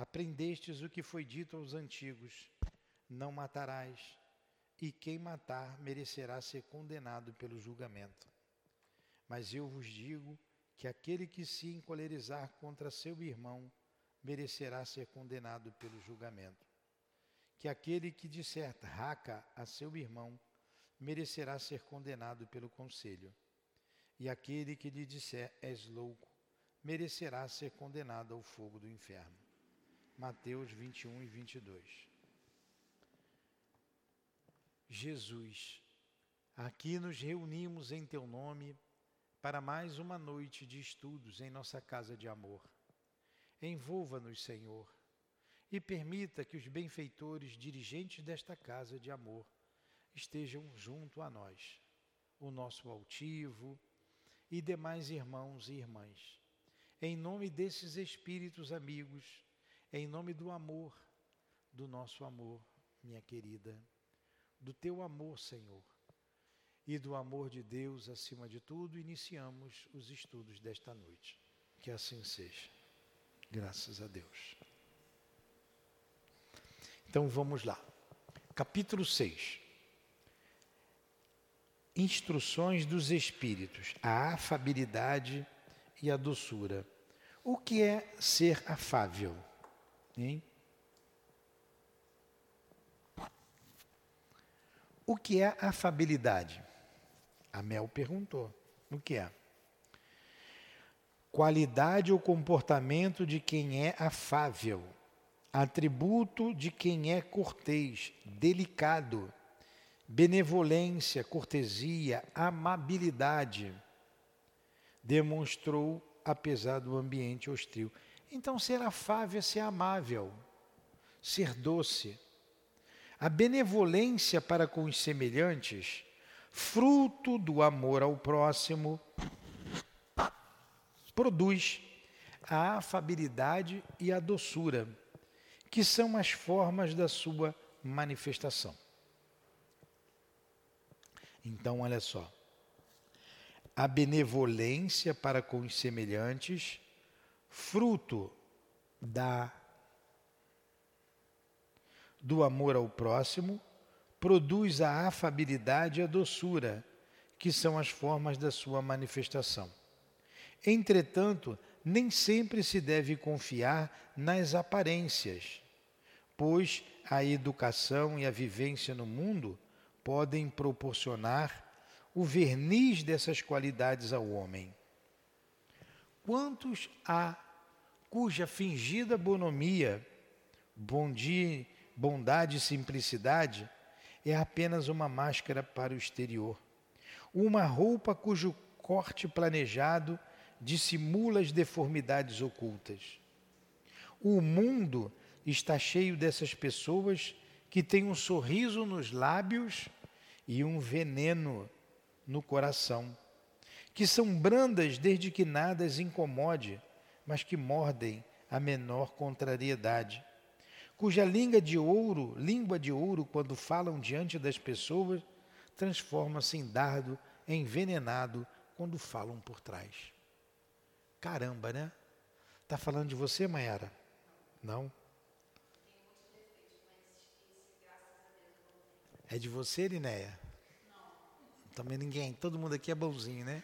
aprendestes o que foi dito aos antigos: não matarás, e quem matar merecerá ser condenado pelo julgamento. Mas eu vos digo que aquele que se encolerizar contra seu irmão merecerá ser condenado pelo julgamento. Que aquele que disser raca a seu irmão merecerá ser condenado pelo conselho. E aquele que lhe disser és louco merecerá ser condenado ao fogo do inferno. Mateus 21 e 22. Jesus, aqui nos reunimos em teu nome para mais uma noite de estudos em nossa casa de amor. Envolva-nos, Senhor, e permita que os benfeitores dirigentes desta casa de amor estejam junto a nós, o nosso altivo e demais irmãos e irmãs. Em nome desses espíritos amigos, em nome do amor, do nosso amor, minha querida, do teu amor, Senhor, e do amor de Deus acima de tudo, iniciamos os estudos desta noite. Que assim seja. Graças a Deus. Então vamos lá. Capítulo 6 instruções dos espíritos, a afabilidade e a doçura. O que é ser afável? Hein? O que é afabilidade? A Mel perguntou. O que é? Qualidade ou comportamento de quem é afável, atributo de quem é cortês, delicado, benevolência, cortesia, amabilidade, demonstrou apesar do ambiente hostil. Então, ser afável é ser amável, ser doce. A benevolência para com os semelhantes, fruto do amor ao próximo, produz a afabilidade e a doçura, que são as formas da sua manifestação. Então, olha só. A benevolência para com os semelhantes, fruto da do amor ao próximo, produz a afabilidade e a doçura, que são as formas da sua manifestação. Entretanto, nem sempre se deve confiar nas aparências, pois a educação e a vivência no mundo podem proporcionar o verniz dessas qualidades ao homem. Quantos há cuja fingida bonomia, bondade e simplicidade é apenas uma máscara para o exterior, uma roupa cujo corte planejado dissimula as deformidades ocultas. O mundo está cheio dessas pessoas que tem um sorriso nos lábios e um veneno no coração, que são brandas desde que nada as incomode, mas que mordem a menor contrariedade, cuja língua de ouro, língua de ouro, quando falam diante das pessoas, transforma-se em dardo envenenado quando falam por trás. Caramba, né? Está falando de você, Mayara? Não? É de você, Linéia? Não. Também ninguém. Todo mundo aqui é bonzinho, né?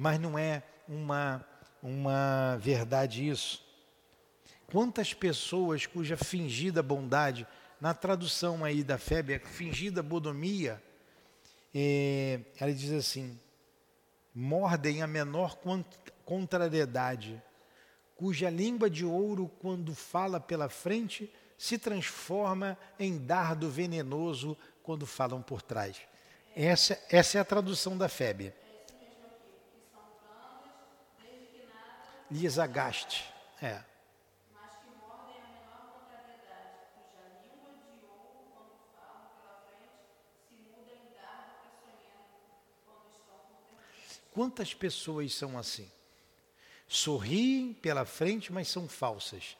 Mas não é uma, uma verdade isso. Quantas pessoas cuja fingida bondade, na tradução aí da febre, fingida bodomia, é, ela diz assim: mordem a menor contrariedade, cuja língua de ouro, quando fala pela frente, se transforma em dardo venenoso quando falam por trás. Essa, essa é a tradução da FEB. Lhes agaste. É. Quantas pessoas são assim? Sorriem pela frente, mas são falsas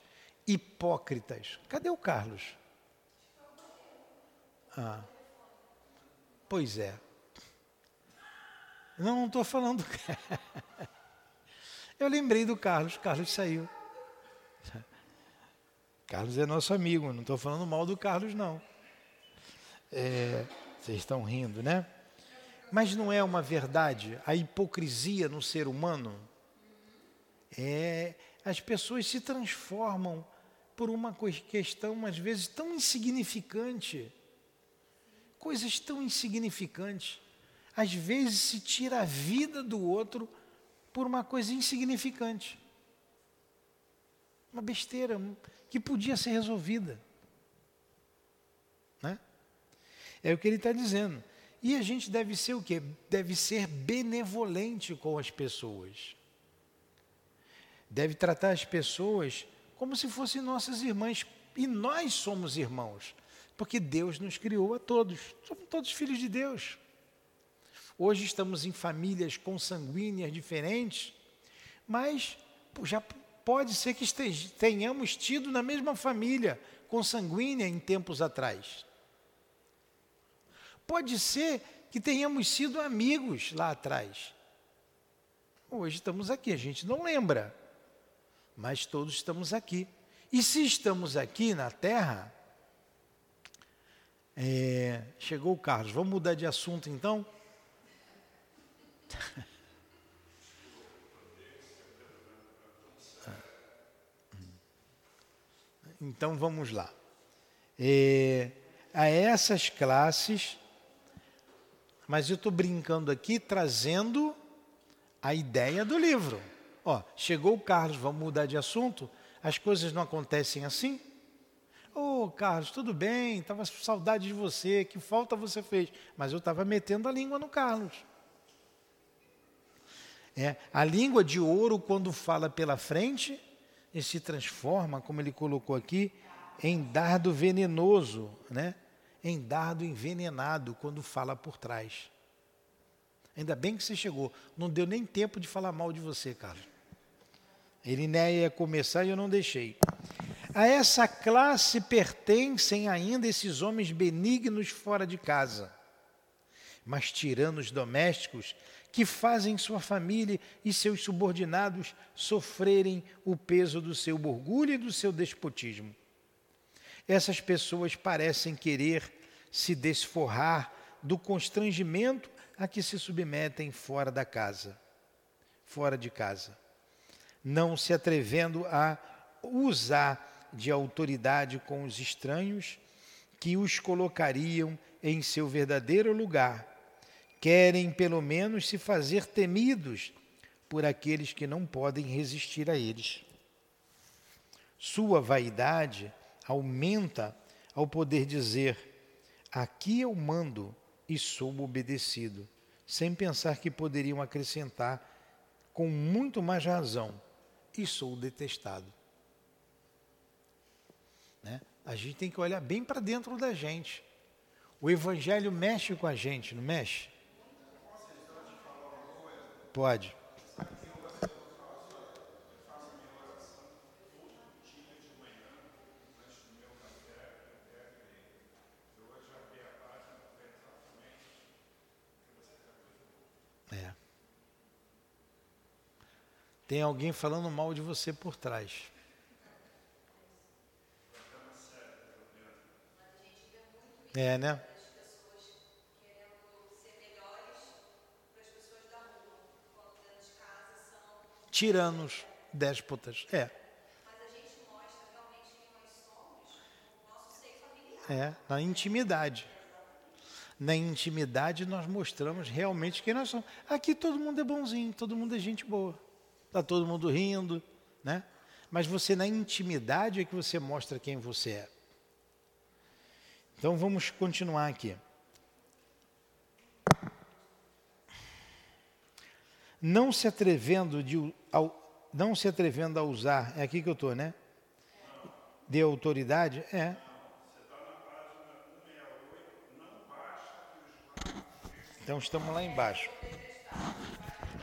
hipócritas. Cadê o Carlos? Ah. Pois é. Não, não estou falando. Eu lembrei do Carlos. Carlos saiu. Carlos é nosso amigo, não estou falando mal do Carlos, não. É, vocês estão rindo, né? Mas não é uma verdade a hipocrisia no ser humano? É, as pessoas se transformam por uma questão, às vezes, tão insignificante. Coisas tão insignificantes. Às vezes se tira a vida do outro por uma coisa insignificante. Uma besteira que podia ser resolvida. Né? É o que ele está dizendo. E a gente deve ser o quê? Deve ser benevolente com as pessoas. Deve tratar as pessoas como se fossem nossas irmãs. E nós somos irmãos, porque Deus nos criou a todos. Somos todos filhos de Deus. Hoje estamos em famílias consanguíneas diferentes, mas já pode ser que tenhamos tido na mesma família consanguínea em tempos atrás. Pode ser que tenhamos sido amigos lá atrás. Hoje estamos aqui, a gente não lembra, mas todos estamos aqui. E se estamos aqui na Terra, é, chegou o Carlos, vamos mudar de assunto então? Então vamos lá. É, a essas classes mas eu estou brincando aqui, trazendo a ideia do livro. Ó, chegou o Carlos, vamos mudar de assunto? As coisas não acontecem assim? Ô oh, Carlos, tudo bem, estava saudade de você, que falta você fez. Mas eu estava metendo a língua no Carlos. É, a língua de ouro, quando fala pela frente, se transforma, como ele colocou aqui, em dardo venenoso, né? em dardo envenenado quando fala por trás. Ainda bem que você chegou. Não deu nem tempo de falar mal de você, Carlos. Ele nem ia começar e eu não deixei. A essa classe pertencem ainda esses homens benignos fora de casa, mas tiranos domésticos que fazem sua família e seus subordinados sofrerem o peso do seu orgulho e do seu despotismo. Essas pessoas parecem querer se desforrar do constrangimento a que se submetem fora da casa, fora de casa, não se atrevendo a usar de autoridade com os estranhos que os colocariam em seu verdadeiro lugar. Querem, pelo menos, se fazer temidos por aqueles que não podem resistir a eles. Sua vaidade aumenta ao poder dizer: Aqui eu mando e sou obedecido, sem pensar que poderiam acrescentar com muito mais razão: e sou detestado. Né? A gente tem que olhar bem para dentro da gente. O Evangelho mexe com a gente, não mexe? Pode. Tem alguém falando mal de você por trás. É, né? Tiranos, déspotas. É. É, na intimidade. Na intimidade nós mostramos realmente quem nós somos. Aqui todo mundo é bonzinho, todo mundo é gente boa. Está todo mundo rindo, né? Mas você na intimidade é que você mostra quem você é. Então vamos continuar aqui. Não se atrevendo de ao, não se atrevendo a usar, é aqui que eu estou, né? De autoridade, é. Então estamos lá embaixo.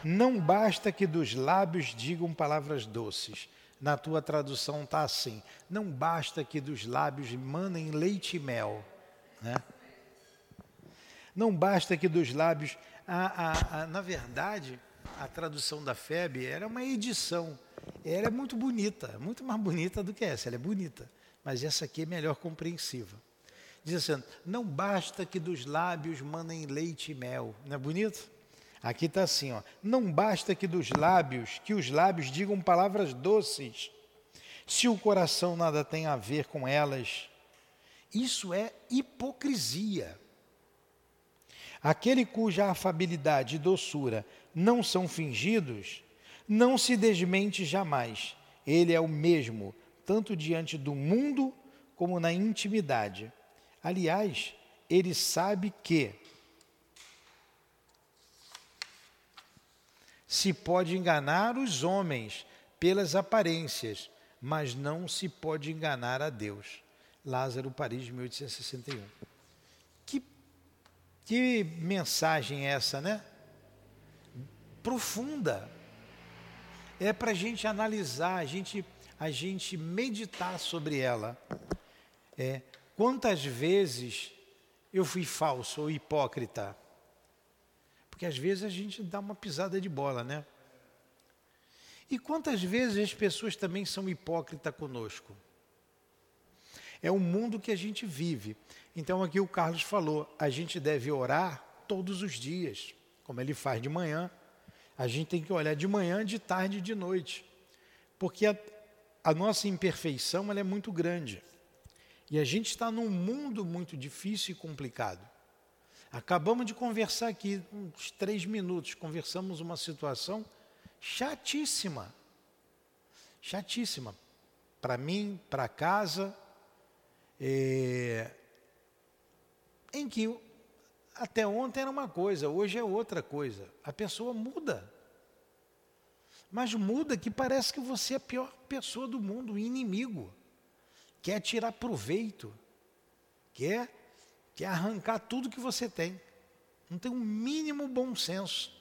Não basta que dos lábios digam palavras doces. Na tua tradução está assim. Não basta que dos lábios manem leite e mel. Né? Não basta que dos lábios. A, a, na verdade, a tradução da FEB era uma edição. Ela é muito bonita, muito mais bonita do que essa, ela é bonita. Mas essa aqui é melhor compreensiva. Diz assim: não basta que dos lábios manem leite e mel. Não é bonito? Aqui está assim, ó. Não basta que dos lábios, que os lábios digam palavras doces, se o coração nada tem a ver com elas. Isso é hipocrisia. Aquele cuja afabilidade e doçura não são fingidos, não se desmente jamais. Ele é o mesmo, tanto diante do mundo como na intimidade. Aliás, ele sabe que se pode enganar os homens pelas aparências, mas não se pode enganar a Deus. Lázaro, Paris, 1861. Que, que mensagem é essa, né? Profunda. É para a gente analisar, a gente, a gente meditar sobre ela. É, quantas vezes eu fui falso ou hipócrita? Porque às vezes a gente dá uma pisada de bola, né? E quantas vezes as pessoas também são hipócritas conosco? É o mundo que a gente vive. Então, aqui o Carlos falou: a gente deve orar todos os dias, como ele faz de manhã. A gente tem que olhar de manhã, de tarde e de noite. Porque a, a nossa imperfeição ela é muito grande. E a gente está num mundo muito difícil e complicado. Acabamos de conversar aqui, uns três minutos, conversamos uma situação chatíssima. Chatíssima. Para mim, para casa, é, em que até ontem era uma coisa, hoje é outra coisa. A pessoa muda. Mas muda que parece que você é a pior pessoa do mundo, o inimigo. Quer tirar proveito. Quer, quer arrancar tudo que você tem. Não tem um mínimo bom senso.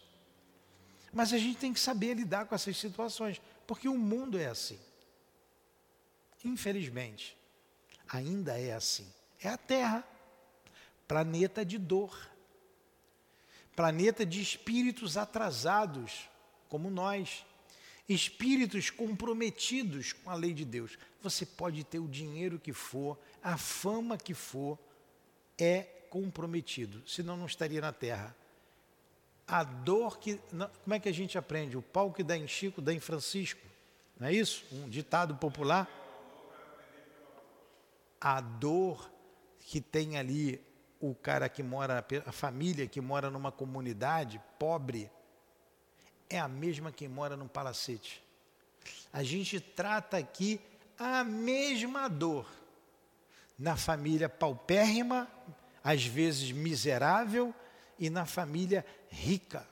Mas a gente tem que saber lidar com essas situações, porque o mundo é assim. Infelizmente, ainda é assim. É a Terra, planeta de dor, planeta de espíritos atrasados, como nós, espíritos comprometidos com a lei de Deus. Você pode ter o dinheiro que for, a fama que for, é comprometido, senão não estaria na Terra a dor que. Como é que a gente aprende? O pau que dá em Chico, dá em Francisco. Não é isso? Um ditado popular. A dor que tem ali o cara que mora, a família que mora numa comunidade pobre, é a mesma que mora num palacete. A gente trata aqui a mesma dor. Na família paupérrima, às vezes miserável, e na família rica.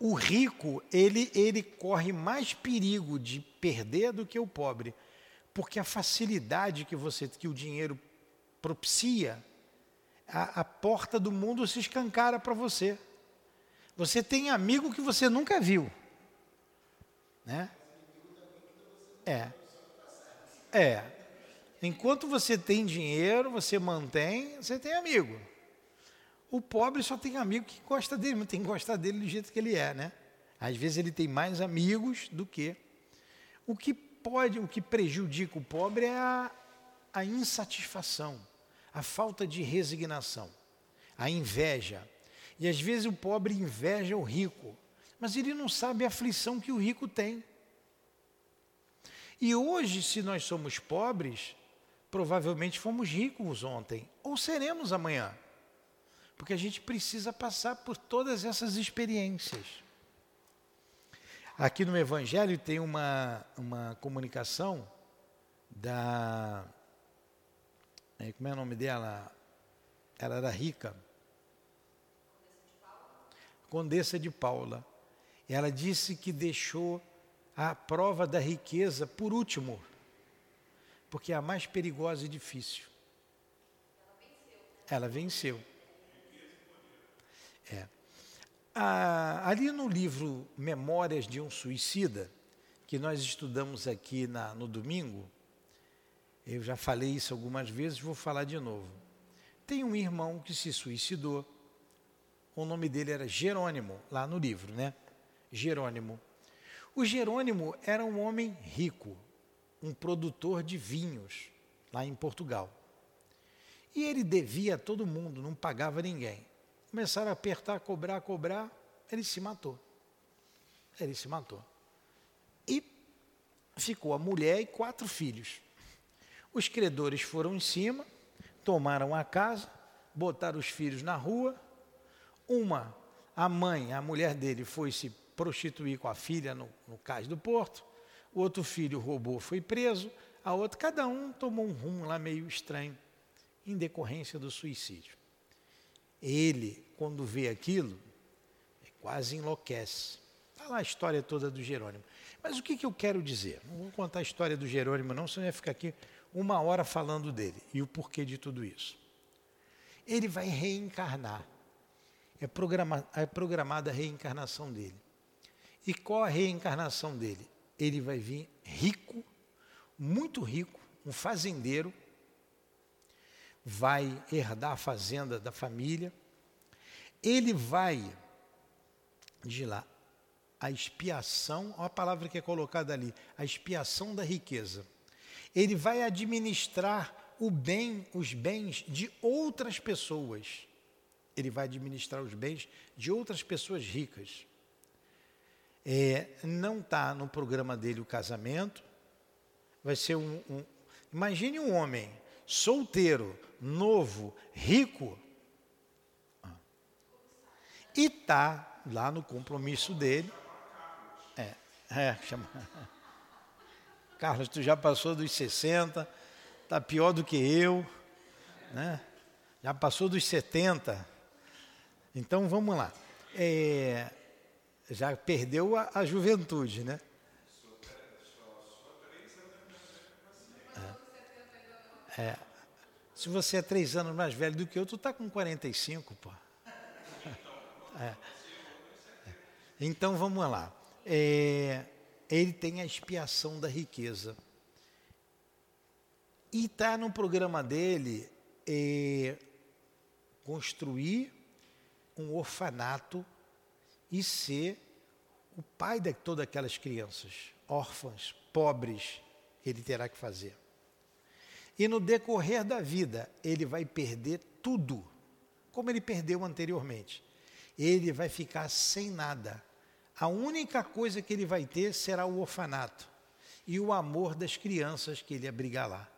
O rico, ele, ele corre mais perigo de perder do que o pobre, porque a facilidade que você que o dinheiro propicia, a, a porta do mundo se escancara para você. Você tem amigo que você nunca viu. Né? É. É. Enquanto você tem dinheiro, você mantém, você tem amigo. O pobre só tem amigo que gosta dele, mas tem que gostar dele do jeito que ele é, né? Às vezes ele tem mais amigos do que. O que pode, o que prejudica o pobre é a, a insatisfação, a falta de resignação, a inveja, e às vezes o pobre inveja o rico, mas ele não sabe a aflição que o rico tem. E hoje, se nós somos pobres, provavelmente fomos ricos ontem, ou seremos amanhã. Porque a gente precisa passar por todas essas experiências. Aqui no Evangelho tem uma, uma comunicação da. É, como é o nome dela? Ela era rica. Condessa de Paula. Ela disse que deixou a prova da riqueza por último, porque é a mais perigosa e difícil. Ela venceu. É. Ah, ali no livro Memórias de um Suicida, que nós estudamos aqui na, no domingo, eu já falei isso algumas vezes, vou falar de novo. Tem um irmão que se suicidou, o nome dele era Jerônimo, lá no livro, né? Jerônimo. O Jerônimo era um homem rico, um produtor de vinhos, lá em Portugal. E ele devia a todo mundo, não pagava ninguém. Começaram a apertar, cobrar, cobrar, ele se matou. Ele se matou. E ficou a mulher e quatro filhos. Os credores foram em cima, tomaram a casa, botaram os filhos na rua. Uma, a mãe, a mulher dele, foi se prostituir com a filha no, no cais do porto. O outro filho roubou, foi preso. A outra, cada um tomou um rumo lá meio estranho, em decorrência do suicídio. Ele, quando vê aquilo, quase enlouquece. Está lá a história toda do Jerônimo. Mas o que, que eu quero dizer? Não vou contar a história do Jerônimo, não, senão ia ficar aqui uma hora falando dele e o porquê de tudo isso. Ele vai reencarnar. É, programa, é programada a reencarnação dele. E qual a reencarnação dele? Ele vai vir rico, muito rico, um fazendeiro, vai herdar a fazenda da família. Ele vai, de lá, a expiação, olha a palavra que é colocada ali, a expiação da riqueza ele vai administrar o bem, os bens de outras pessoas. Ele vai administrar os bens de outras pessoas ricas. É, não está no programa dele o casamento. Vai ser um, um. Imagine um homem solteiro, novo, rico, e está lá no compromisso dele. É, é, chama. Carlos, tu já passou dos 60, está pior do que eu, né? já passou dos 70. Então vamos lá. É, já perdeu a, a juventude, né? É. Se você é três anos mais velho do que eu, tu está com 45, pô. É. Então vamos lá. É, ele tem a expiação da riqueza. E está no programa dele é, construir um orfanato e ser o pai de todas aquelas crianças, órfãs, pobres, ele terá que fazer. E no decorrer da vida, ele vai perder tudo, como ele perdeu anteriormente. Ele vai ficar sem nada a única coisa que ele vai ter será o orfanato e o amor das crianças que ele abrigar lá.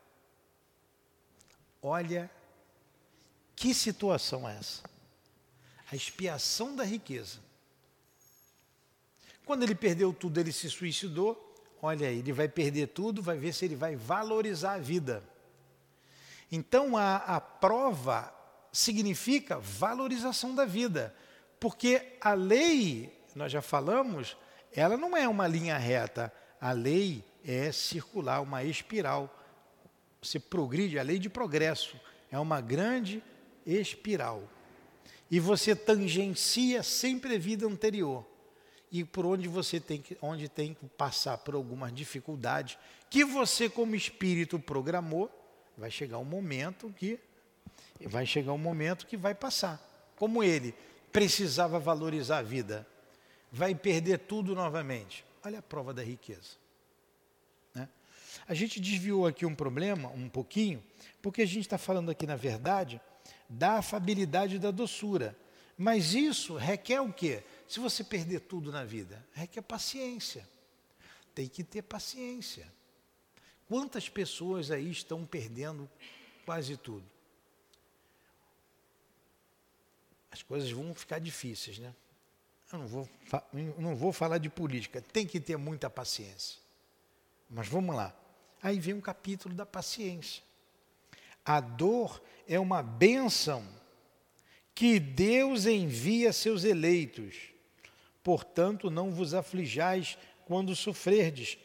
Olha que situação é essa. A expiação da riqueza. Quando ele perdeu tudo, ele se suicidou. Olha ele vai perder tudo, vai ver se ele vai valorizar a vida. Então a, a prova significa valorização da vida, porque a lei nós já falamos, ela não é uma linha reta. A lei é circular, uma espiral. Você progride, a lei de progresso é uma grande espiral. E você tangencia sempre a vida anterior. E por onde você tem que, onde tem que passar por algumas dificuldades que você como espírito programou, vai chegar um momento que vai chegar um momento que vai passar. Como ele precisava valorizar a vida, vai perder tudo novamente. Olha a prova da riqueza. Né? A gente desviou aqui um problema, um pouquinho, porque a gente está falando aqui, na verdade, da afabilidade da doçura. Mas isso requer o quê? Se você perder tudo na vida, requer paciência. Tem que ter paciência. Quantas pessoas aí estão perdendo quase tudo? As coisas vão ficar difíceis, né? Eu não vou, não vou falar de política, tem que ter muita paciência. Mas vamos lá. Aí vem um capítulo da paciência. A dor é uma bênção que Deus envia a seus eleitos. Portanto, não vos aflijais quando sofrerdes.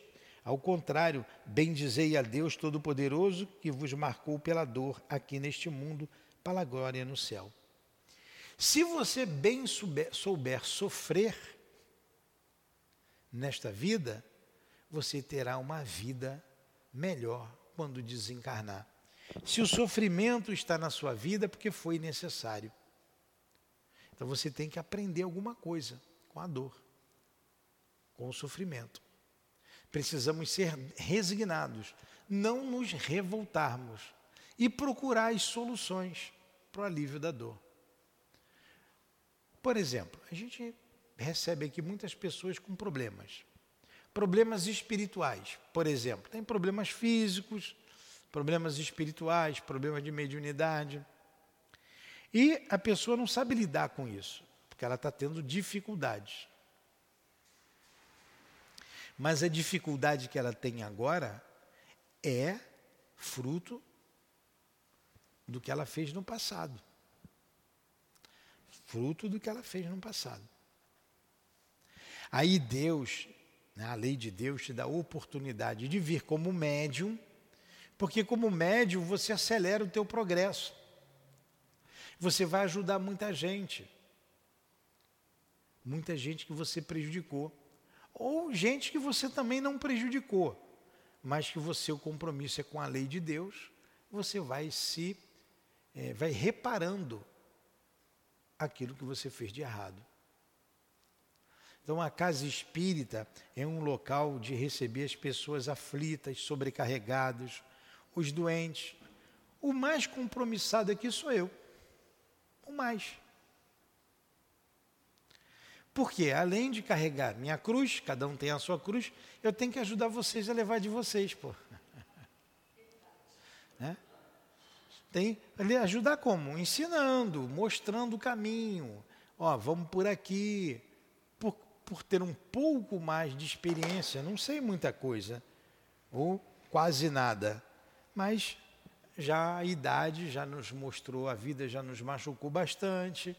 Ao contrário, bendizei a Deus Todo-Poderoso que vos marcou pela dor aqui neste mundo para a glória no céu. Se você bem souber, sofrer nesta vida, você terá uma vida melhor quando desencarnar. Se o sofrimento está na sua vida, é porque foi necessário. Então você tem que aprender alguma coisa com a dor, com o sofrimento. Precisamos ser resignados, não nos revoltarmos e procurar as soluções para o alívio da dor. Por exemplo, a gente recebe aqui muitas pessoas com problemas. Problemas espirituais, por exemplo. Tem problemas físicos, problemas espirituais, problemas de mediunidade. E a pessoa não sabe lidar com isso, porque ela está tendo dificuldades. Mas a dificuldade que ela tem agora é fruto do que ela fez no passado. Fruto do que ela fez no passado. Aí Deus, né, a lei de Deus, te dá a oportunidade de vir como médium, porque como médium você acelera o teu progresso. Você vai ajudar muita gente. Muita gente que você prejudicou. Ou gente que você também não prejudicou, mas que você, o compromisso é com a lei de Deus, você vai se, é, vai reparando aquilo que você fez de errado. Então, a casa espírita é um local de receber as pessoas aflitas, sobrecarregadas, os doentes. O mais compromissado aqui sou eu. O mais. Porque, além de carregar minha cruz, cada um tem a sua cruz, eu tenho que ajudar vocês a levar de vocês, pô. Né? Tem ajudar como? Ensinando, mostrando o caminho. Ó, vamos por aqui. Por, por ter um pouco mais de experiência, não sei muita coisa, ou quase nada, mas já a idade já nos mostrou, a vida já nos machucou bastante.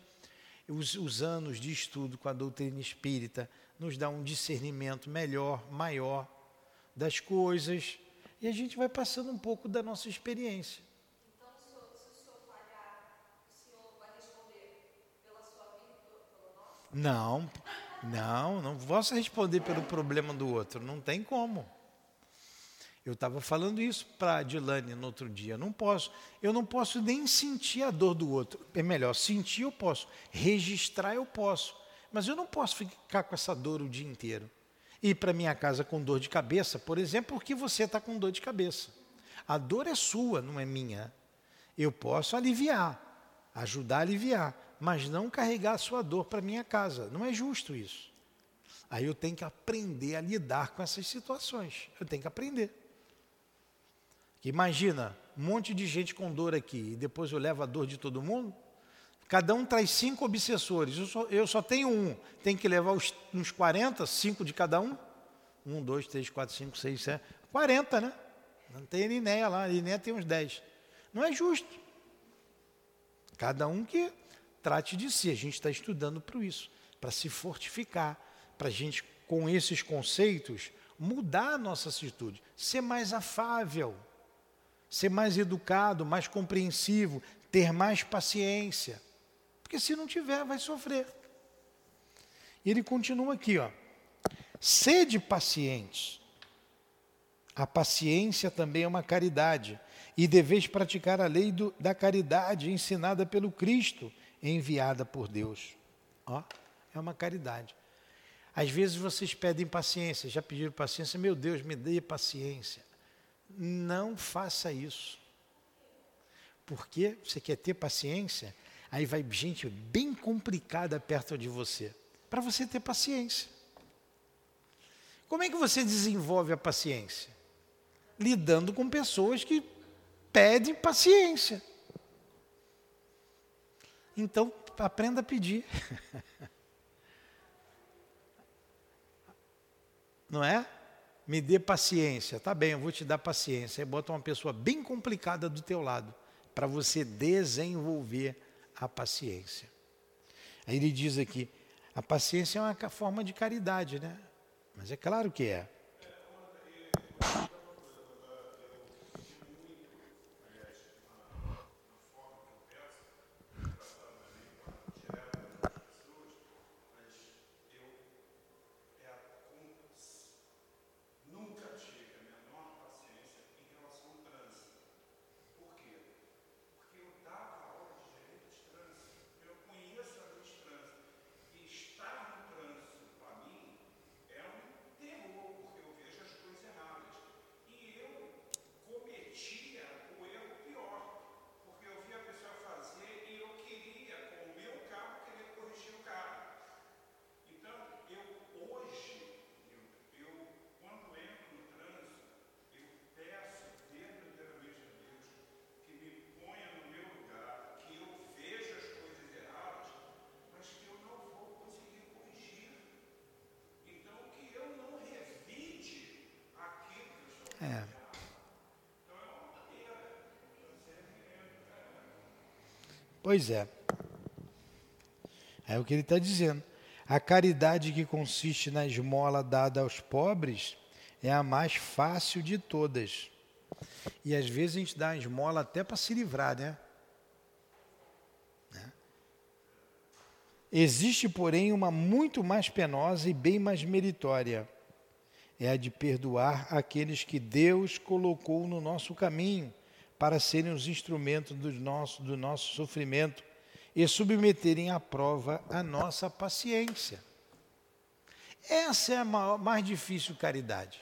Os, os anos de estudo com a doutrina espírita nos dá um discernimento melhor, maior das coisas, e a gente vai passando um pouco da nossa experiência. Não, não, não posso responder pelo problema do outro, não tem como. Eu estava falando isso para a Dilane no outro dia. Não posso, eu não posso nem sentir a dor do outro. É melhor, sentir eu posso, registrar eu posso, mas eu não posso ficar com essa dor o dia inteiro. Ir para minha casa com dor de cabeça, por exemplo, porque você está com dor de cabeça. A dor é sua, não é minha. Eu posso aliviar, ajudar a aliviar mas não carregar a sua dor para minha casa. Não é justo isso. Aí eu tenho que aprender a lidar com essas situações. Eu tenho que aprender. Imagina, um monte de gente com dor aqui e depois eu levo a dor de todo mundo. Cada um traz cinco obsessores. Eu só, eu só tenho um. Tem que levar os, uns 40, cinco de cada um. Um, dois, três, quatro, cinco, seis, sete. 40, né? Não tem Linéia lá. Linéia tem uns 10. Não é justo. Cada um que trate de si. A gente está estudando para isso, para se fortificar, para a gente, com esses conceitos, mudar a nossa atitude, ser mais afável, ser mais educado, mais compreensivo, ter mais paciência. Porque se não tiver, vai sofrer. E ele continua aqui, ó. Sede pacientes. A paciência também é uma caridade. E deveis praticar a lei do, da caridade ensinada pelo Cristo enviada por Deus. Ó, é uma caridade. Às vezes vocês pedem paciência, já pediram paciência, meu Deus, me dê paciência. Não faça isso. Porque você quer ter paciência, aí vai gente bem complicada perto de você, para você ter paciência. Como é que você desenvolve a paciência? Lidando com pessoas que pedem paciência. Então, aprenda a pedir. Não é? Me dê paciência. Tá bem, eu vou te dar paciência. Aí bota uma pessoa bem complicada do teu lado para você desenvolver a paciência. Aí ele diz aqui, a paciência é uma forma de caridade, né? Mas é claro que é. É. Pois é. É o que ele está dizendo. A caridade que consiste na esmola dada aos pobres é a mais fácil de todas. E às vezes a gente dá a esmola até para se livrar, né? né? Existe, porém, uma muito mais penosa e bem mais meritória é a de perdoar aqueles que Deus colocou no nosso caminho para serem os instrumentos do nosso, do nosso sofrimento e submeterem à prova a nossa paciência. Essa é a maior, mais difícil caridade.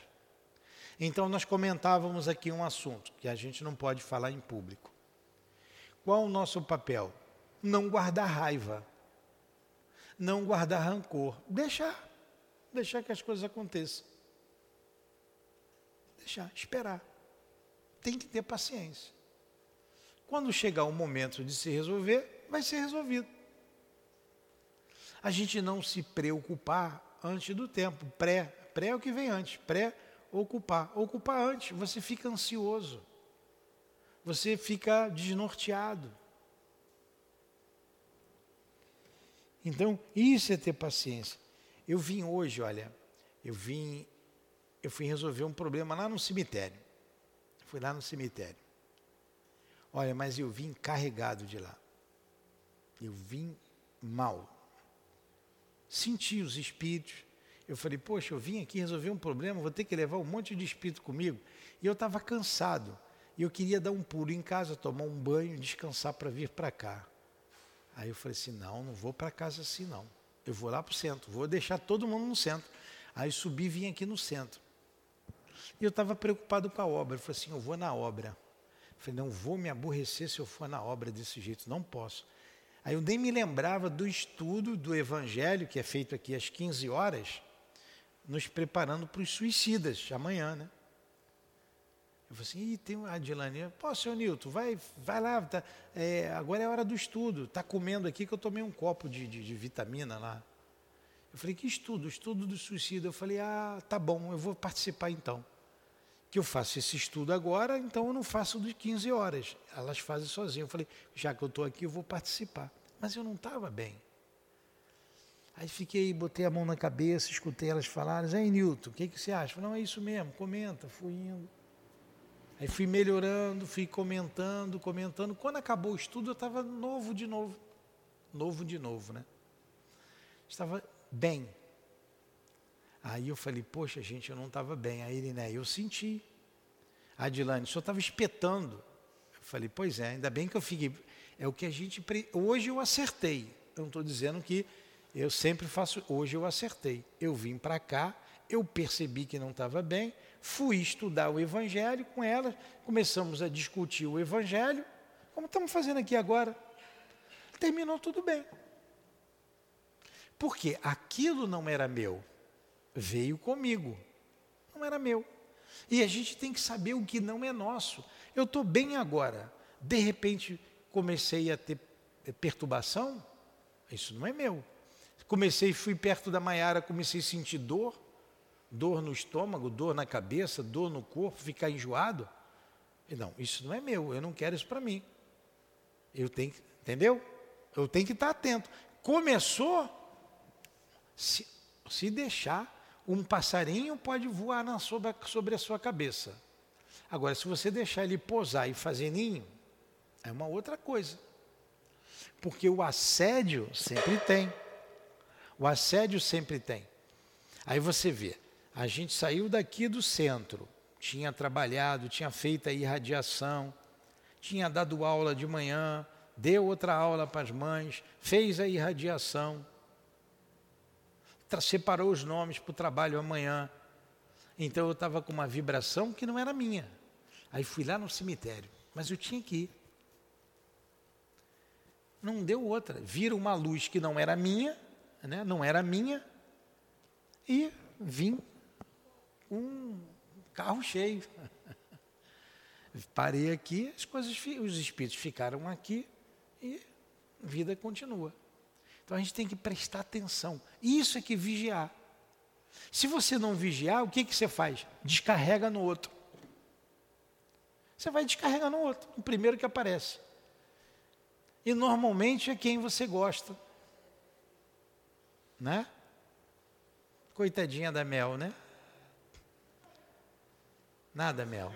Então, nós comentávamos aqui um assunto que a gente não pode falar em público. Qual o nosso papel? Não guardar raiva, não guardar rancor, deixar, deixar que as coisas aconteçam. Deixar, esperar. Tem que ter paciência. Quando chegar o momento de se resolver, vai ser resolvido. A gente não se preocupar antes do tempo, pré, pré é o que vem antes, pré ocupar. Ocupar antes, você fica ansioso. Você fica desnorteado. Então, isso é ter paciência. Eu vim hoje, olha, eu vim, eu fui resolver um problema lá no cemitério. Fui lá no cemitério. Olha, mas eu vim carregado de lá. Eu vim mal. Senti os espíritos, eu falei, poxa, eu vim aqui resolver um problema, vou ter que levar um monte de espírito comigo. E eu estava cansado. E eu queria dar um pulo em casa, tomar um banho, descansar para vir para cá. Aí eu falei assim, não, não vou para casa assim não. Eu vou lá para o centro, vou deixar todo mundo no centro. Aí subi e vim aqui no centro. E eu estava preocupado com a obra. Eu falei assim, eu vou na obra. Eu falei, não vou me aborrecer se eu for na obra desse jeito, não posso. Aí eu nem me lembrava do estudo do Evangelho, que é feito aqui às 15 horas, nos preparando para os suicidas amanhã, né? Eu falei assim, Ih, tem uma Adilane. Pô, seu Nilton, vai, vai lá, tá, é, agora é hora do estudo. Está comendo aqui que eu tomei um copo de, de, de, vitamina lá. Eu falei, que estudo? Estudo do suicídio. Eu falei, ah, tá bom, eu vou participar então. Que eu faço esse estudo agora, então eu não faço de 15 horas. Elas fazem sozinhas. Eu falei, já que eu estou aqui, eu vou participar. Mas eu não estava bem. Aí fiquei, botei a mão na cabeça, escutei elas falarem, Aí Nilton, o que, que você acha? Falei, não, é isso mesmo, comenta, fui indo. Aí fui melhorando, fui comentando, comentando. Quando acabou o estudo, eu estava novo de novo. Novo de novo, né? Estava bem. Aí eu falei, poxa, gente, eu não estava bem. Aí ele, né, eu senti. Adilane, o senhor estava espetando. Eu falei, pois é, ainda bem que eu fiquei. É o que a gente. Hoje eu acertei. Eu não estou dizendo que eu sempre faço, hoje eu acertei. Eu vim para cá, eu percebi que não estava bem, fui estudar o Evangelho com ela, começamos a discutir o Evangelho, como estamos fazendo aqui agora. Terminou tudo bem. Porque aquilo não era meu, veio comigo, não era meu. E a gente tem que saber o que não é nosso. Eu estou bem agora, de repente comecei a ter perturbação, isso não é meu. Comecei, fui perto da Maiara, comecei a sentir dor, dor no estômago, dor na cabeça, dor no corpo, ficar enjoado. Não, isso não é meu, eu não quero isso para mim. Eu tenho, entendeu? Eu tenho que estar atento. Começou, se, se deixar, um passarinho pode voar na, sobre, sobre a sua cabeça. Agora, se você deixar ele posar e fazer ninho, é uma outra coisa. Porque o assédio sempre tem. O assédio sempre tem. Aí você vê, a gente saiu daqui do centro, tinha trabalhado, tinha feito a irradiação, tinha dado aula de manhã, deu outra aula para as mães, fez a irradiação, separou os nomes para o trabalho amanhã. Então eu estava com uma vibração que não era minha. Aí fui lá no cemitério, mas eu tinha que ir. Não deu outra. Vira uma luz que não era minha, né? não era minha, e vim um carro cheio. Parei aqui, as coisas, os espíritos ficaram aqui e vida continua. Então a gente tem que prestar atenção. Isso é que vigiar. Se você não vigiar, o que, que você faz? Descarrega no outro. Você vai descarregar no outro, no primeiro que aparece. E normalmente é quem você gosta. Né? Coitadinha da Mel, né? Nada, Mel.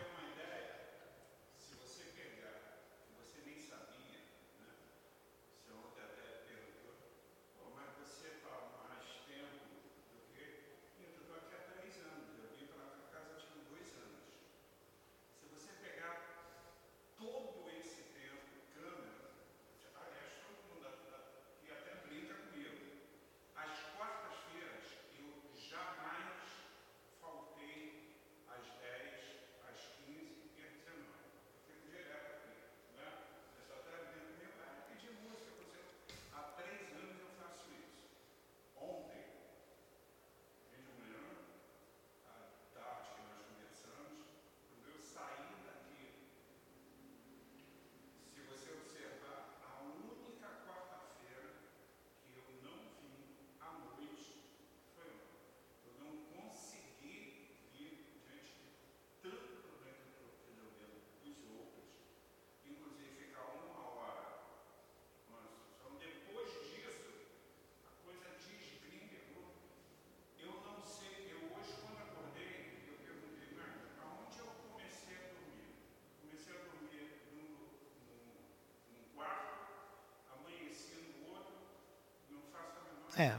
É,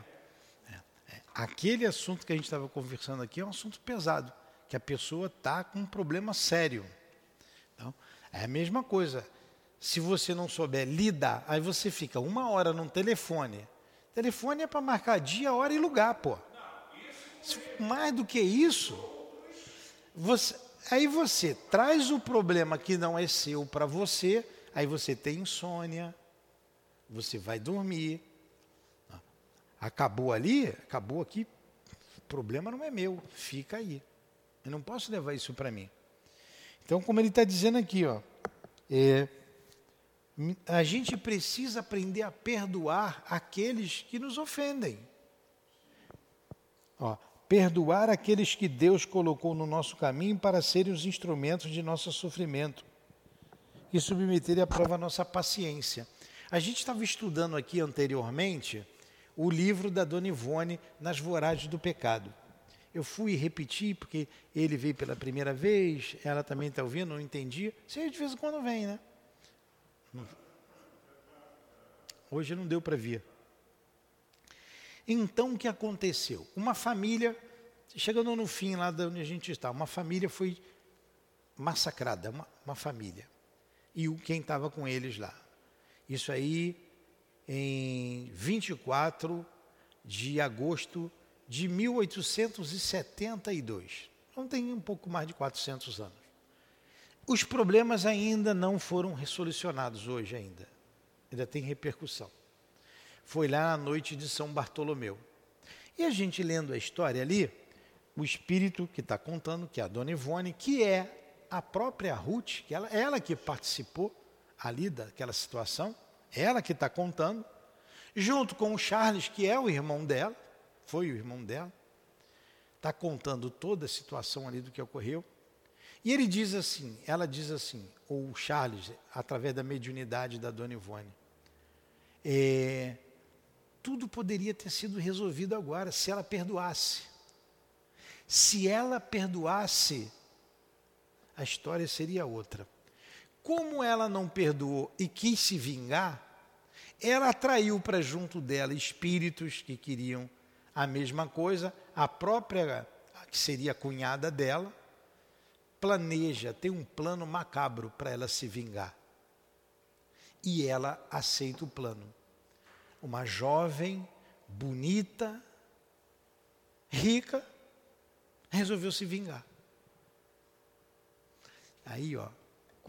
é, é. Aquele assunto que a gente estava conversando aqui é um assunto pesado, que a pessoa está com um problema sério. Então, é a mesma coisa. Se você não souber lidar, aí você fica uma hora num telefone. Telefone é para marcar dia, hora e lugar, pô. Mais do que isso, você, aí você traz o problema que não é seu para você, aí você tem insônia, você vai dormir, Acabou ali, acabou aqui, o problema não é meu, fica aí. Eu não posso levar isso para mim. Então, como ele está dizendo aqui, ó, é, a gente precisa aprender a perdoar aqueles que nos ofendem. Ó, perdoar aqueles que Deus colocou no nosso caminho para serem os instrumentos de nosso sofrimento e submeter à prova a nossa paciência. A gente estava estudando aqui anteriormente o livro da Dona Ivone, Nas Voragens do Pecado. Eu fui repetir, porque ele veio pela primeira vez, ela também está ouvindo, não entendi. Você de vez em quando vem, né? Hoje não deu para vir. Então, o que aconteceu? Uma família, chegando no fim lá de onde a gente está, uma família foi massacrada, uma, uma família. E quem estava com eles lá. Isso aí em 24 de agosto de 1872. Então tem um pouco mais de 400 anos. Os problemas ainda não foram resolucionados hoje ainda. Ainda tem repercussão. Foi lá na noite de São Bartolomeu. E a gente lendo a história ali, o espírito que está contando, que é a dona Ivone, que é a própria Ruth, que ela, ela que participou ali daquela situação, ela que está contando, junto com o Charles, que é o irmão dela, foi o irmão dela, está contando toda a situação ali do que ocorreu. E ele diz assim, ela diz assim, ou o Charles, através da mediunidade da dona Ivone, é, tudo poderia ter sido resolvido agora se ela perdoasse. Se ela perdoasse, a história seria outra. Como ela não perdoou e quis se vingar, ela atraiu para junto dela espíritos que queriam a mesma coisa, a própria, que seria a cunhada dela, planeja, tem um plano macabro para ela se vingar. E ela aceita o plano. Uma jovem, bonita, rica, resolveu se vingar. Aí, ó,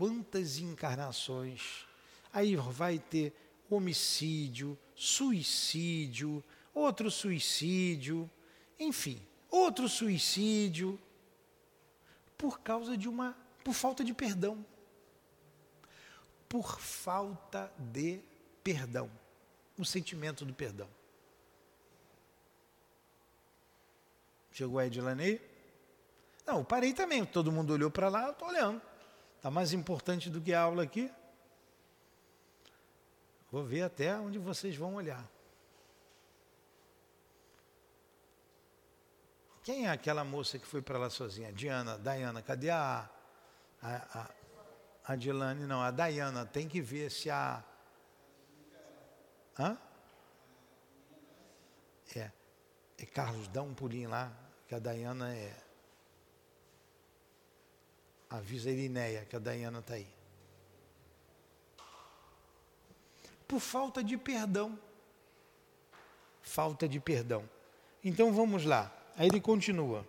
quantas encarnações. Aí vai ter homicídio, suicídio, outro suicídio, enfim, outro suicídio, por causa de uma. por falta de perdão. Por falta de perdão. O sentimento do perdão. Chegou a Edilanei? Não, eu parei também. Todo mundo olhou para lá, eu estou olhando. Está mais importante do que a aula aqui? Vou ver até onde vocês vão olhar. Quem é aquela moça que foi para lá sozinha? Diana, Diana, cadê a, a, a, a Dilane? Não, a Diana, tem que ver se a. Hã? É. é Carlos, dá um pulinho lá, que a Diana é. Avisa a Irineia que a Diana está aí. Por falta de perdão. Falta de perdão. Então vamos lá. Aí ele continua.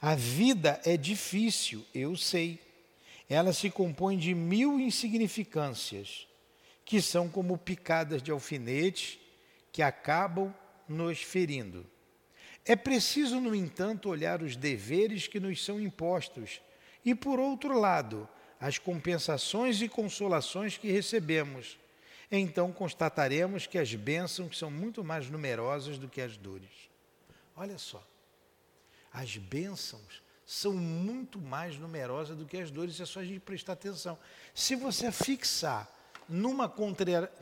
A vida é difícil, eu sei. Ela se compõe de mil insignificâncias, que são como picadas de alfinetes que acabam nos ferindo. É preciso, no entanto, olhar os deveres que nos são impostos e, por outro lado, as compensações e consolações que recebemos. Então constataremos que as bênçãos são muito mais numerosas do que as dores. Olha só. As bênçãos são muito mais numerosas do que as dores, é só a gente prestar atenção. Se você fixar numa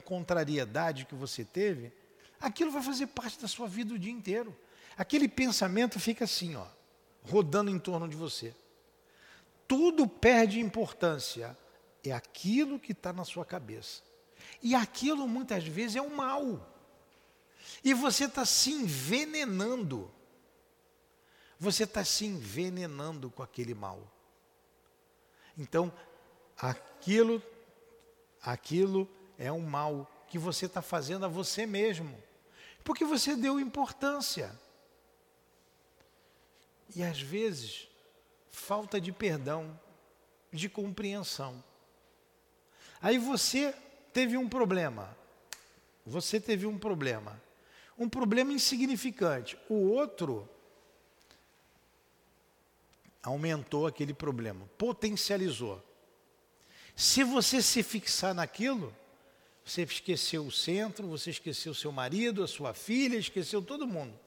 contrariedade que você teve, aquilo vai fazer parte da sua vida o dia inteiro. Aquele pensamento fica assim, ó, rodando em torno de você. Tudo perde importância. É aquilo que está na sua cabeça. E aquilo muitas vezes é o mal. E você está se envenenando você está se envenenando com aquele mal. Então, aquilo, aquilo é um mal que você está fazendo a você mesmo, porque você deu importância. E às vezes, falta de perdão, de compreensão. Aí você teve um problema. Você teve um problema. Um problema insignificante. O outro aumentou aquele problema, potencializou. Se você se fixar naquilo, você esqueceu o centro, você esqueceu seu marido, a sua filha, esqueceu todo mundo.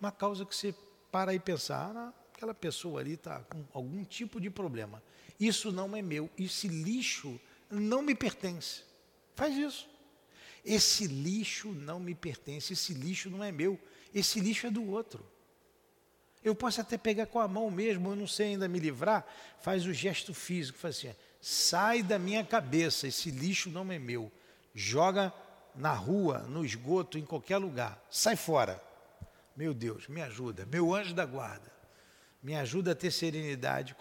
Uma causa que você para e pensar, ah, aquela pessoa ali está com algum tipo de problema. Isso não é meu, esse lixo não me pertence. Faz isso. Esse lixo não me pertence, esse lixo não é meu, esse lixo é do outro. Eu posso até pegar com a mão mesmo, eu não sei ainda me livrar. Faz o gesto físico, faz assim: sai da minha cabeça, esse lixo não é meu. Joga na rua, no esgoto, em qualquer lugar. Sai fora. Meu Deus, me ajuda. Meu anjo da guarda. Me ajuda a ter serenidade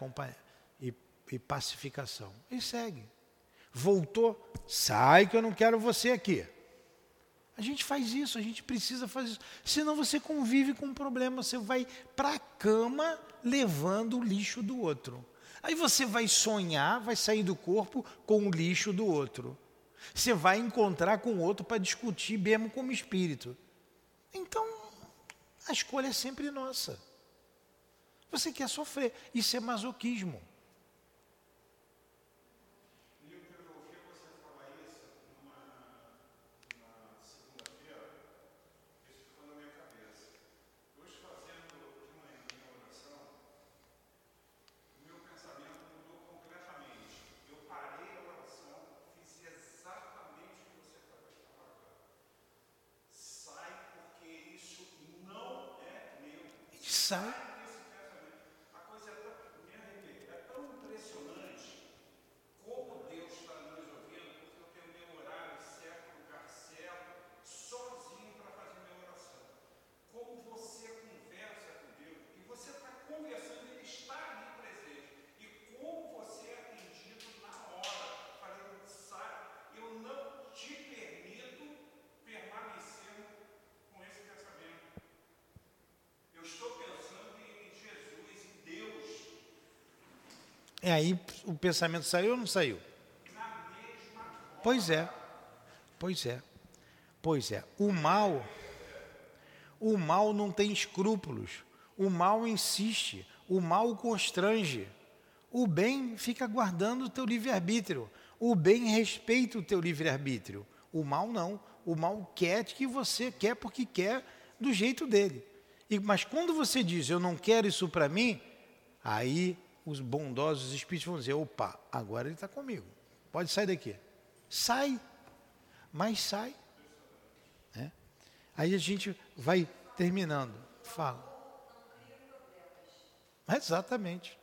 e, e pacificação. E segue. Voltou, sai que eu não quero você aqui. A gente faz isso, a gente precisa fazer isso. Senão você convive com um problema, você vai para a cama levando o lixo do outro. Aí você vai sonhar, vai sair do corpo com o lixo do outro. Você vai encontrar com o outro para discutir mesmo como espírito. Então, a escolha é sempre nossa. Você quer sofrer, isso é masoquismo. sai E aí o pensamento saiu ou não saiu? Pois é. Pois é. Pois é. O mal o mal não tem escrúpulos. O mal insiste, o mal constrange. O bem fica guardando o teu livre-arbítrio. O bem respeita o teu livre-arbítrio. O mal não. O mal quer que você quer porque quer do jeito dele. E, mas quando você diz eu não quero isso para mim, aí os bondosos espíritos vão dizer: opa, agora ele está comigo, pode sair daqui. Sai. mais sai. Né? Aí a gente vai terminando. Fala. Exatamente.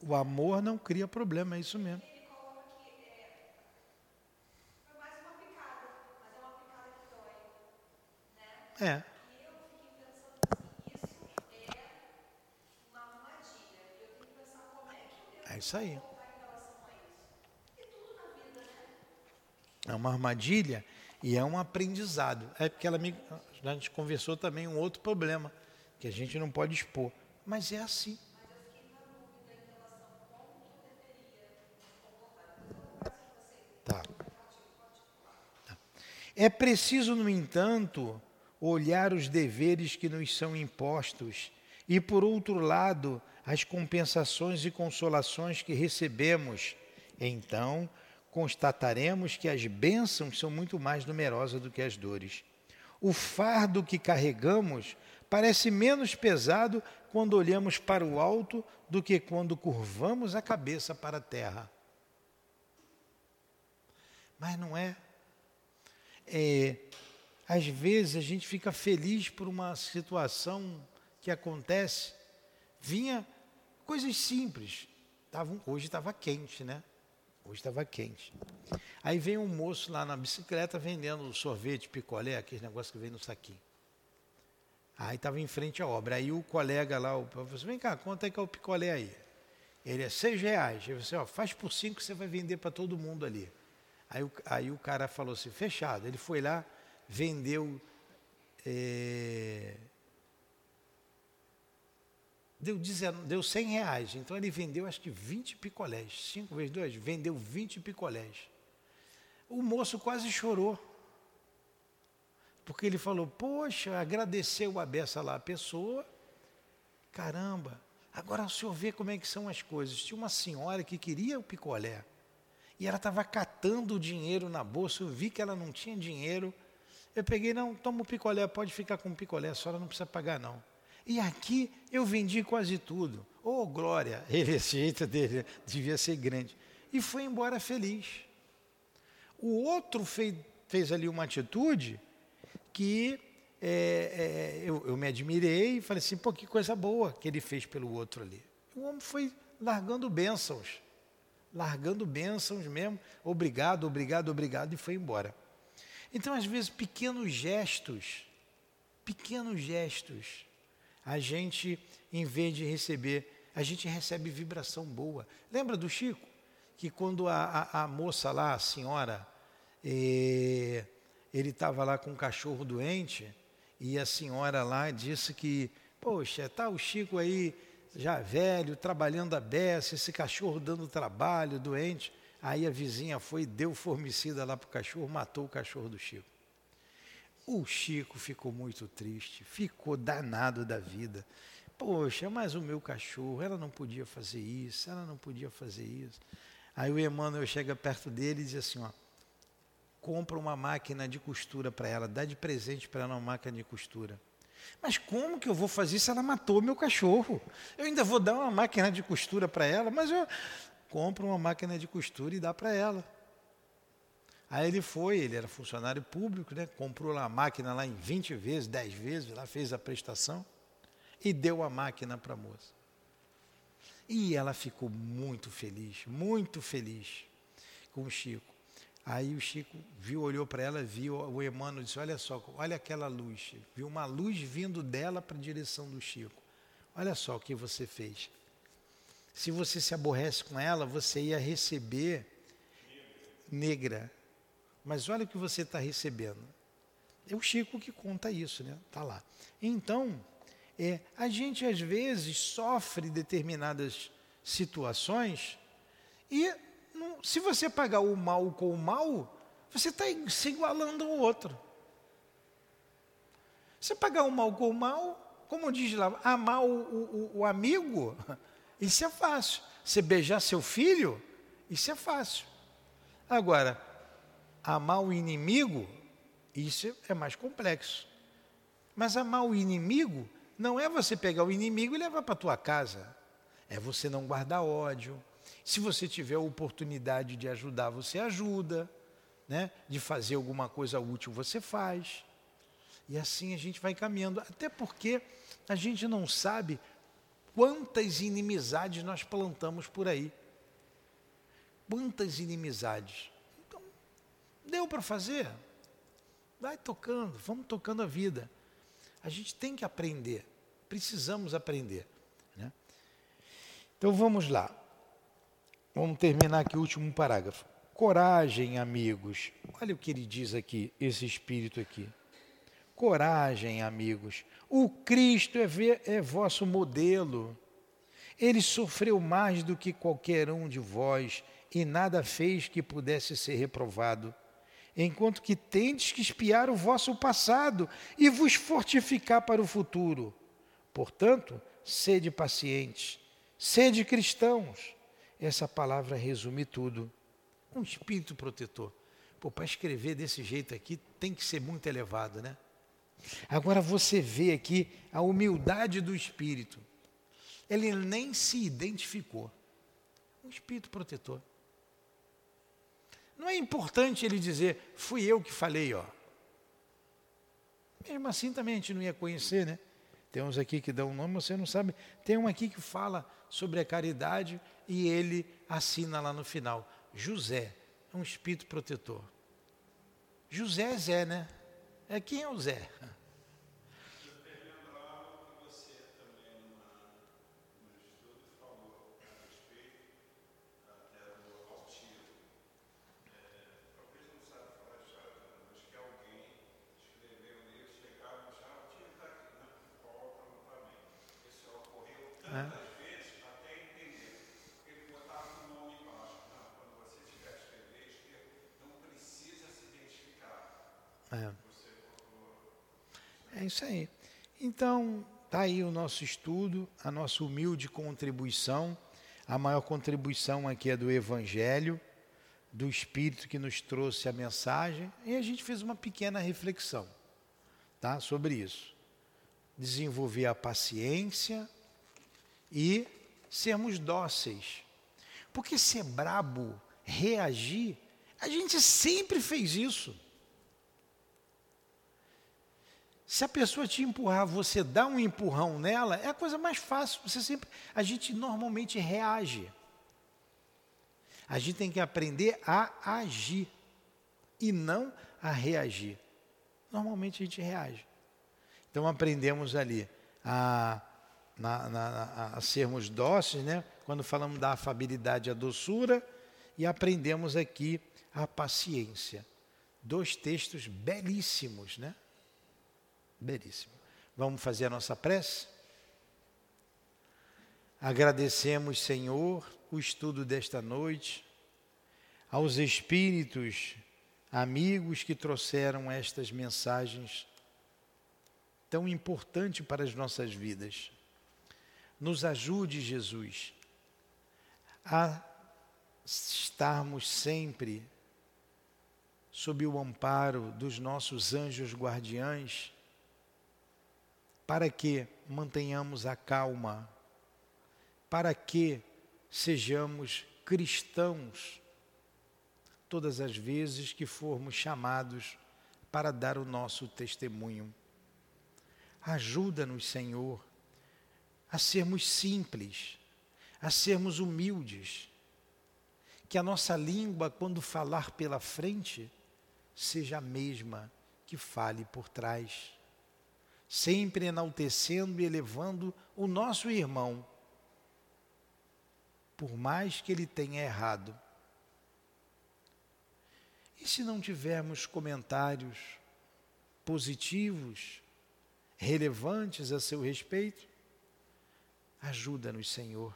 O amor não cria problema, é isso mesmo. É. É isso aí. É uma armadilha e é um aprendizado. É porque ela me, a gente conversou também um outro problema que a gente não pode expor, mas é assim. Tá. tá. É preciso, no entanto, olhar os deveres que nos são impostos e, por outro lado, as compensações e consolações que recebemos. Então, constataremos que as bênçãos são muito mais numerosas do que as dores. O fardo que carregamos parece menos pesado quando olhamos para o alto do que quando curvamos a cabeça para a terra. Mas não é. é às vezes a gente fica feliz por uma situação que acontece. Vinha coisas simples. Tava, hoje estava quente, né? Hoje estava quente. Aí vem um moço lá na bicicleta vendendo sorvete, picolé, aquele negócio que vem no saquinho. Aí estava em frente à obra. Aí o colega lá, o professor, vem cá, quanto é que é o picolé aí? Ele é seis reais. Aí você, ó, faz por cinco que você vai vender para todo mundo ali. Aí o, aí o cara falou assim, fechado. Ele foi lá, vendeu. É, deu, deu 100 reais. Então ele vendeu acho que 20 picolés. 5 vezes 2, vendeu 20 picolés. O moço quase chorou. Porque ele falou, poxa, agradeceu a beça lá a pessoa. Caramba, agora o senhor vê como é que são as coisas. Tinha uma senhora que queria o picolé. E ela estava catando o dinheiro na bolsa. Eu vi que ela não tinha dinheiro. Eu peguei, não, toma o picolé, pode ficar com o picolé, a senhora não precisa pagar não. E aqui eu vendi quase tudo. Oh, glória! Ele, esse jeito dele devia ser grande. E foi embora feliz. O outro fez, fez ali uma atitude que é, é, eu, eu, me admirei e falei assim, pô, que coisa boa que ele fez pelo outro ali. O homem foi largando bênçãos, largando bênçãos mesmo, obrigado, obrigado, obrigado, e foi embora. Então, às vezes, pequenos gestos, pequenos gestos, a gente, em vez de receber, a gente recebe vibração boa. Lembra do Chico? Que quando a, a, a moça lá, a senhora, eh, ele estava lá com um cachorro doente, e a senhora lá disse que, poxa, tá o Chico aí já velho, trabalhando a beça, esse cachorro dando trabalho, doente. Aí a vizinha foi deu formicida lá para o cachorro, matou o cachorro do Chico. O Chico ficou muito triste, ficou danado da vida. Poxa, mas o meu cachorro, ela não podia fazer isso, ela não podia fazer isso. Aí o Emmanuel chega perto dele e diz assim, ó, compra uma máquina de costura para ela, dá de presente para ela uma máquina de costura. Mas como que eu vou fazer isso? Ela matou meu cachorro. Eu ainda vou dar uma máquina de costura para ela, mas eu, compra uma máquina de costura e dá para ela. Aí ele foi, ele era funcionário público, né? comprou lá a máquina lá em 20 vezes, 10 vezes, lá fez a prestação e deu a máquina para a moça. E ela ficou muito feliz, muito feliz com o Chico. Aí o Chico viu, olhou para ela, viu o Emmanuel disse: Olha só, olha aquela luz. Viu uma luz vindo dela para a direção do Chico. Olha só o que você fez. Se você se aborrece com ela, você ia receber negra. Mas olha o que você está recebendo. É o Chico que conta isso, né? Está lá. Então, é, a gente às vezes sofre determinadas situações e não, se você pagar o mal com o mal, você está se igualando ao outro. Você pagar o mal com o mal, como diz lá, amar o, o, o amigo, isso é fácil. Você beijar seu filho, isso é fácil. Agora, amar o inimigo, isso é mais complexo. Mas amar o inimigo não é você pegar o inimigo e levar para a tua casa. É você não guardar ódio. Se você tiver a oportunidade de ajudar, você ajuda, né? De fazer alguma coisa útil, você faz. E assim a gente vai caminhando, até porque a gente não sabe quantas inimizades nós plantamos por aí. Quantas inimizades. Então, deu para fazer? Vai tocando, vamos tocando a vida. A gente tem que aprender, precisamos aprender. Né? Então vamos lá. Vamos terminar aqui o último parágrafo. Coragem, amigos. Olha o que ele diz aqui, esse espírito aqui. Coragem, amigos. O Cristo é, é vosso modelo. Ele sofreu mais do que qualquer um de vós e nada fez que pudesse ser reprovado. Enquanto que tendes que espiar o vosso passado e vos fortificar para o futuro. Portanto, sede pacientes, sede cristãos. Essa palavra resume tudo. Um espírito protetor. Pô, para escrever desse jeito aqui tem que ser muito elevado, né? Agora você vê aqui a humildade do espírito. Ele nem se identificou. Um espírito protetor. Não é importante ele dizer, fui eu que falei, ó. Mesmo assim também a gente não ia conhecer, né? Tem uns aqui que dão um nome, você não sabe. Tem um aqui que fala sobre a caridade e ele assina lá no final. José, é um espírito protetor. José é Zé, né? É quem é o Zé? Isso aí. Então, está aí o nosso estudo, a nossa humilde contribuição. A maior contribuição aqui é do Evangelho, do Espírito que nos trouxe a mensagem, e a gente fez uma pequena reflexão tá, sobre isso. Desenvolver a paciência e sermos dóceis. Porque ser brabo, reagir, a gente sempre fez isso. Se a pessoa te empurrar, você dá um empurrão nela, é a coisa mais fácil. Você sempre, a gente normalmente reage. A gente tem que aprender a agir e não a reagir. Normalmente a gente reage. Então aprendemos ali a, na, na, a sermos dóceis, né? quando falamos da afabilidade a doçura, e aprendemos aqui a paciência. Dois textos belíssimos, né? Belíssimo. Vamos fazer a nossa prece? Agradecemos, Senhor, o estudo desta noite, aos espíritos amigos que trouxeram estas mensagens tão importantes para as nossas vidas. Nos ajude, Jesus, a estarmos sempre sob o amparo dos nossos anjos guardiães para que mantenhamos a calma, para que sejamos cristãos todas as vezes que formos chamados para dar o nosso testemunho. Ajuda-nos, Senhor, a sermos simples, a sermos humildes, que a nossa língua, quando falar pela frente, seja a mesma que fale por trás sempre enaltecendo e elevando o nosso irmão, por mais que ele tenha errado. E se não tivermos comentários positivos, relevantes a seu respeito, ajuda-nos, Senhor,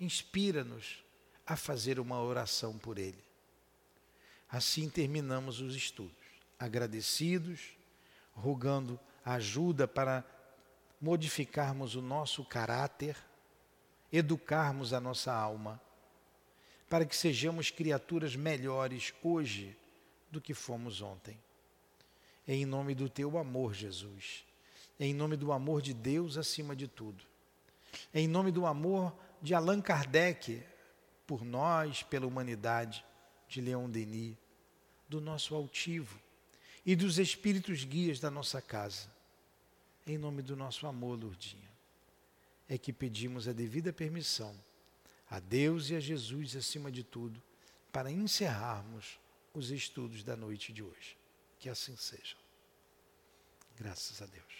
inspira-nos a fazer uma oração por ele. Assim terminamos os estudos, agradecidos, rogando ajuda para modificarmos o nosso caráter, educarmos a nossa alma, para que sejamos criaturas melhores hoje do que fomos ontem. Em nome do teu amor, Jesus. Em nome do amor de Deus acima de tudo. Em nome do amor de Allan Kardec, por nós, pela humanidade, de Leon Denis, do nosso altivo e dos espíritos guias da nossa casa. Em nome do nosso amor, Lourdinha, é que pedimos a devida permissão a Deus e a Jesus acima de tudo, para encerrarmos os estudos da noite de hoje. Que assim seja. Graças a Deus.